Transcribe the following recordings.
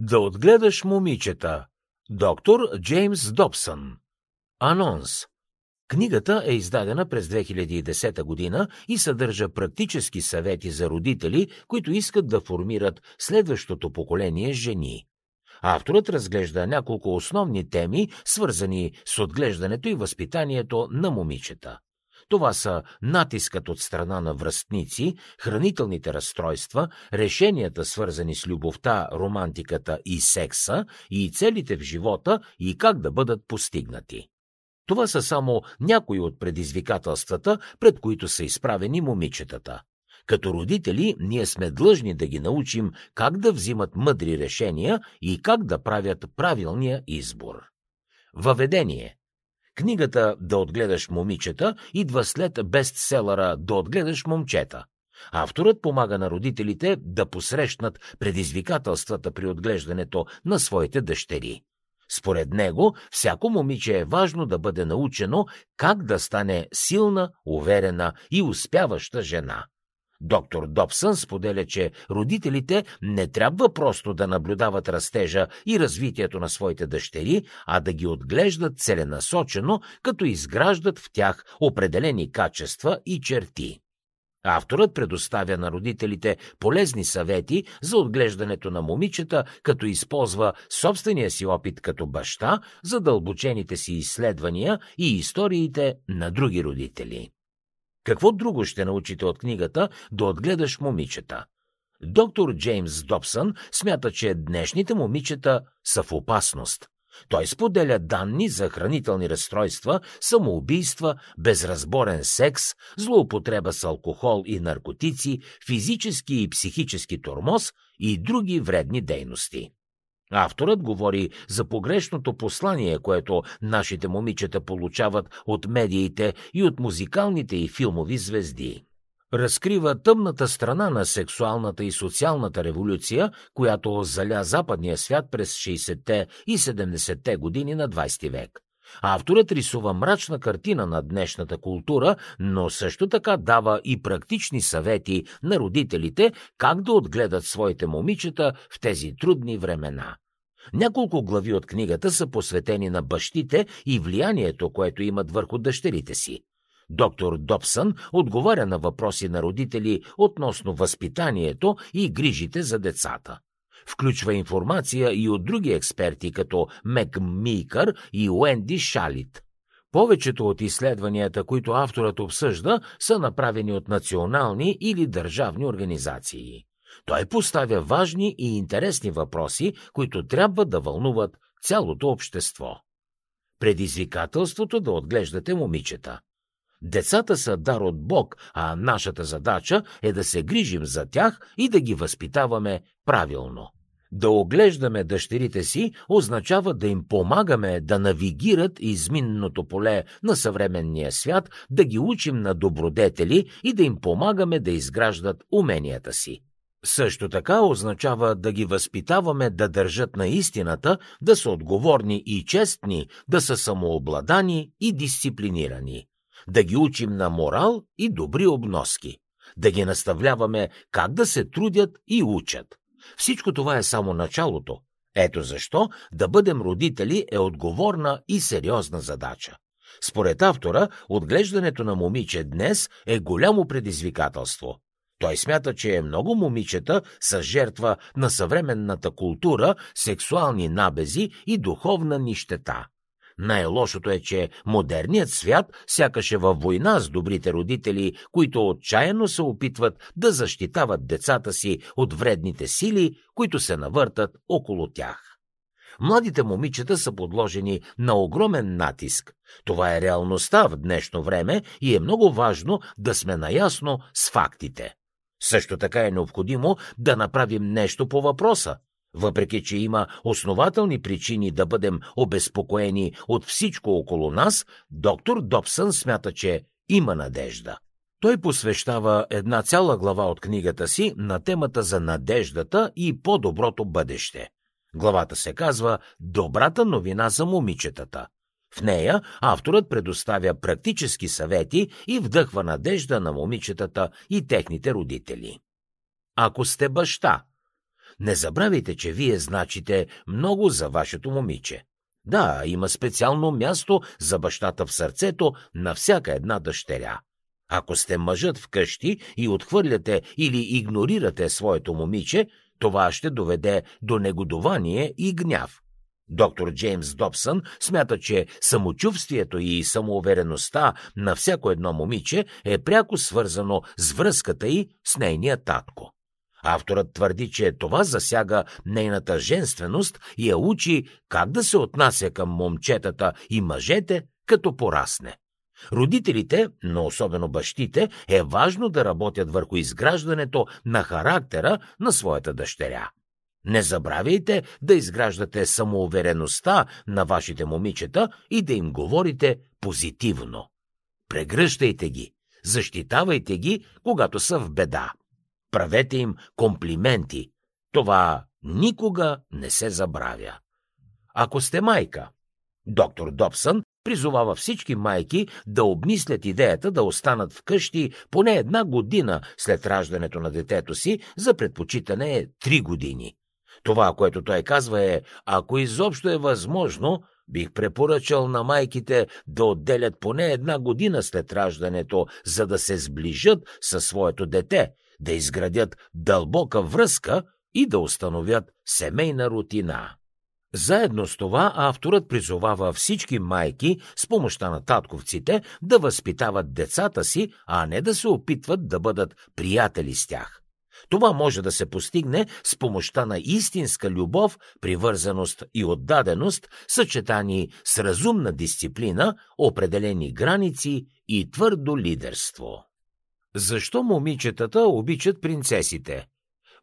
Да отгледаш момичета. Доктор Джеймс Добсън. Анонс. Книгата е издадена през 2010 година и съдържа практически съвети за родители, които искат да формират следващото поколение жени. Авторът разглежда няколко основни теми, свързани с отглеждането и възпитанието на момичета. Това са натискът от страна на връстници, хранителните разстройства, решенията свързани с любовта, романтиката и секса и целите в живота и как да бъдат постигнати. Това са само някои от предизвикателствата, пред които са изправени момичетата. Като родители, ние сме длъжни да ги научим как да взимат мъдри решения и как да правят правилния избор. Въведение Книгата «Да отгледаш момичета» идва след бестселъра «Да отгледаш момчета». Авторът помага на родителите да посрещнат предизвикателствата при отглеждането на своите дъщери. Според него, всяко момиче е важно да бъде научено как да стане силна, уверена и успяваща жена. Доктор Добсън споделя, че родителите не трябва просто да наблюдават растежа и развитието на своите дъщери, а да ги отглеждат целенасочено, като изграждат в тях определени качества и черти. Авторът предоставя на родителите полезни съвети за отглеждането на момичета, като използва собствения си опит като баща, задълбочените си изследвания и историите на други родители. Какво друго ще научите от книгата да отгледаш момичета? Доктор Джеймс Добсън смята, че днешните момичета са в опасност. Той споделя данни за хранителни разстройства, самоубийства, безразборен секс, злоупотреба с алкохол и наркотици, физически и психически тормоз и други вредни дейности. Авторът говори за погрешното послание, което нашите момичета получават от медиите и от музикалните и филмови звезди. Разкрива тъмната страна на сексуалната и социалната революция, която заля западния свят през 60-те и 70-те години на 20 век. Авторът рисува мрачна картина на днешната култура, но също така дава и практични съвети на родителите как да отгледат своите момичета в тези трудни времена. Няколко глави от книгата са посветени на бащите и влиянието, което имат върху дъщерите си. Доктор Добсън отговаря на въпроси на родители относно възпитанието и грижите за децата. Включва информация и от други експерти, като Мек Микър и Уенди Шалит. Повечето от изследванията, които авторът обсъжда, са направени от национални или държавни организации. Той поставя важни и интересни въпроси, които трябва да вълнуват цялото общество. Предизвикателството да отглеждате момичета. Децата са дар от Бог, а нашата задача е да се грижим за тях и да ги възпитаваме правилно. Да оглеждаме дъщерите си означава да им помагаме да навигират изминното поле на съвременния свят, да ги учим на добродетели и да им помагаме да изграждат уменията си. Също така означава да ги възпитаваме да държат на истината, да са отговорни и честни, да са самообладани и дисциплинирани. Да ги учим на морал и добри обноски. Да ги наставляваме как да се трудят и учат. Всичко това е само началото. Ето защо да бъдем родители е отговорна и сериозна задача. Според автора, отглеждането на момиче днес е голямо предизвикателство. Той смята, че много момичета са жертва на съвременната култура, сексуални набези и духовна нищета. Най-лошото е, че модерният свят сякаш е във война с добрите родители, които отчаяно се опитват да защитават децата си от вредните сили, които се навъртат около тях. Младите момичета са подложени на огромен натиск. Това е реалността в днешно време и е много важно да сме наясно с фактите. Също така е необходимо да направим нещо по въпроса. Въпреки, че има основателни причини да бъдем обезпокоени от всичко около нас, доктор Добсън смята, че има надежда. Той посвещава една цяла глава от книгата си на темата за надеждата и по-доброто бъдеще. Главата се казва «Добрата новина за момичетата». В нея авторът предоставя практически съвети и вдъхва надежда на момичетата и техните родители. Ако сте баща, Не забравяйте, че вие значите много за вашето момиче. Да, има специално място за бащата в сърцето на всяка една дъщеря. Ако сте мъжът вкъщи и отхвърляте или игнорирате своето момиче, това ще доведе до негодование и гняв. Доктор Джеймс Добсън смята, че самочувствието и самоувереността на всяко едно момиче е пряко свързано с връзката й с нейния татко. Авторът твърди, че това засяга нейната женственост и я учи как да се отнася към момчетата и мъжете, като порасне. Родителите, но особено бащите, е важно да работят върху изграждането на характера на своята дъщеря. Не забравяйте да изграждате самоувереността на вашите момичета и да им говорите позитивно. Прегръщайте ги, защитавайте ги, когато са в беда. Правете им комплименти. Това никога не се забравя. Ако сте майка, доктор Добсън призовава всички майки да обмислят идеята да останат вкъщи поне една година след раждането на детето си, за предпочитане е три години. Това, което той казва е, ако изобщо е възможно, бих препоръчал на майките да отделят поне една година след раждането, за да се сближат със своето дете, да изградят дълбока връзка и да установят семейна рутина. Заедно с това авторът призовава всички майки с помощта на татковците да възпитават децата си, а не да се опитват да бъдат приятели с тях. Това може да се постигне с помощта на истинска любов, привързаност и отдаденост, съчетани с разумна дисциплина, определени граници и твърдо лидерство. Защо момичетата обичат принцесите?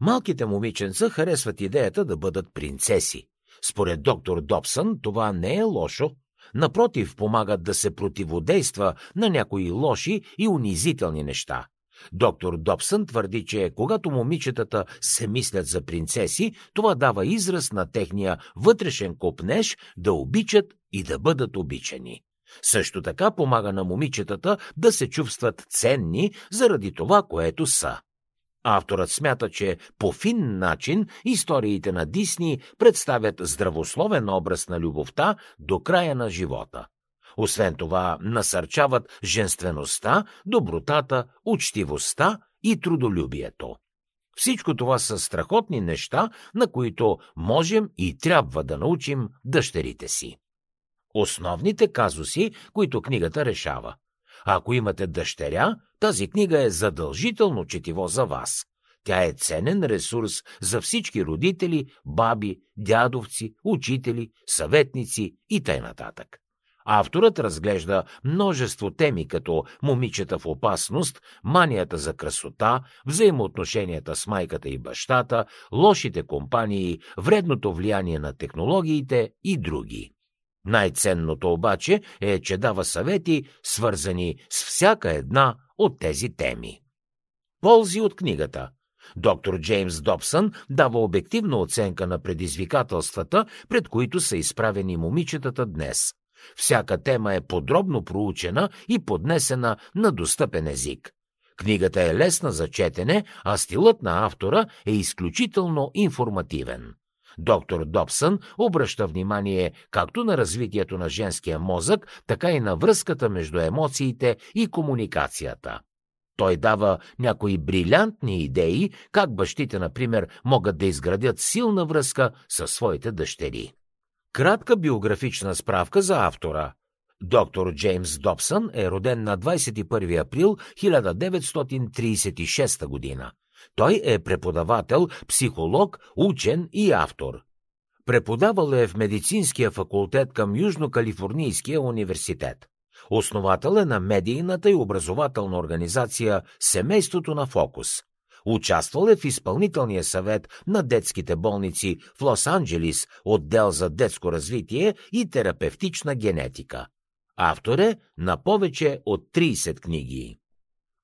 Малките момиченца харесват идеята да бъдат принцеси. Според доктор Добсън това не е лошо. Напротив, помагат да се противодейства на някои лоши и унизителни неща. Доктор Добсън твърди, че когато момичетата се мислят за принцеси, това дава израз на техния вътрешен копнеж да обичат и да бъдат обичани. Също така помага на момичетата да се чувстват ценни заради това, което са. Авторът смята, че по фин начин историите на Дисни представят здравословен образ на любовта до края на живота. Освен това, насърчават женствеността, добротата, учтивостта и трудолюбието. Всичко това са страхотни неща, на които можем и трябва да научим дъщерите си. Основните казуси, които книгата решава. Ако имате дъщеря, тази книга е задължително четиво за вас. Тя е ценен ресурс за всички родители, баби, дядовци, учители, съветници и т.н. Авторът разглежда множество теми като момичета в опасност, манията за красота, взаимоотношенията с майката и бащата, лошите компании, вредното влияние на технологиите и други. Най-ценното обаче е, че дава съвети, свързани с всяка една от тези теми. Ползи от книгата Доктор Джеймс Добсън дава обективна оценка на предизвикателствата, пред които са изправени момичетата днес. Всяка тема е подробно проучена и поднесена на достъпен език. Книгата е лесна за четене, а стилът на автора е изключително информативен. Доктор Добсън обръща внимание както на развитието на женския мозък, така и на връзката между емоциите и комуникацията. Той дава някои брилянтни идеи, как бащите, например, могат да изградят силна връзка със своите дъщери. Кратка биографична справка за автора. Доктор Джеймс Добсън е роден на 21 април 1936 година. Той е преподавател, психолог, учен и автор. Преподавал е в медицинския факултет към Южно-Калифорнийския университет. Основател е на медийната и образователна организация Семейството на Фокус. Участвал е в изпълнителния съвет на детските болници в Лос-Анджелис, отдел за детско развитие и терапевтична генетика. Автор е на повече от 30 книги.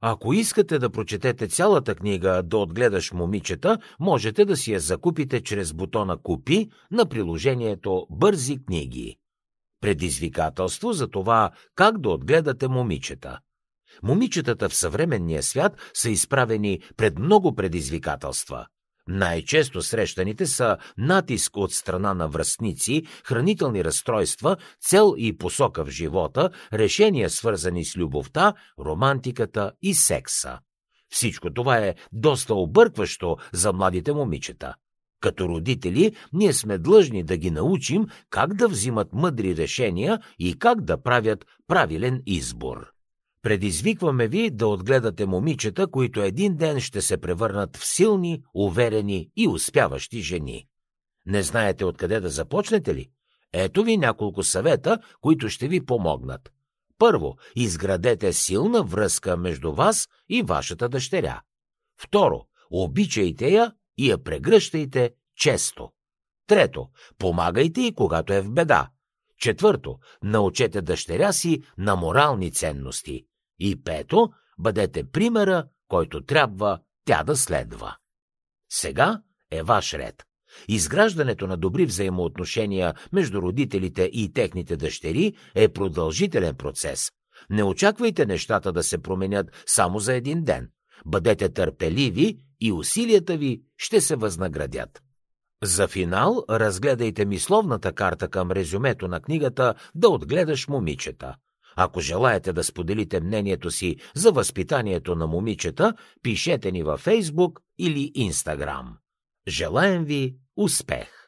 Ако искате да прочетете цялата книга да отгледаш момичета, можете да си я закупите чрез бутона Купи на приложението Бързи книги. Предизвикателство за това как да отгледате момичета. Момичетата в съвременния свят са изправени пред много предизвикателства. Най-често срещаните са натиск от страна на връстници, хранителни разстройства, цел и посока в живота, решения свързани с любовта, романтиката и секса. Всичко това е доста объркващо за младите момичета. Като родители, ние сме длъжни да ги научим как да взимат мъдри решения и как да правят правилен избор. Предизвикваме ви да отгледате момичета, които един ден ще се превърнат в силни, уверени и успяващи жени. Не знаете откъде да започнете ли? Ето ви няколко съвета, които ще ви помогнат. Първо, изградете силна връзка между вас и вашата дъщеря. Второ, обичайте я и я прегръщайте често. Трето, помагайте и когато е в беда. Четвърто, научете дъщеря си на морални ценности. И пето, бъдете примера, който трябва тя да следва. Сега е ваш ред. Изграждането на добри взаимоотношения между родителите и техните дъщери е продължителен процес. Не очаквайте нещата да се променят само за един ден. Бъдете търпеливи и усилията ви ще се възнаградят. За финал разгледайте мисловната карта към резюмето на книгата «Да отгледаш момичета». Ако желаете да споделите мнението си за възпитанието на момичета, пишете ни във Фейсбук или Инстаграм. Желаем ви успех!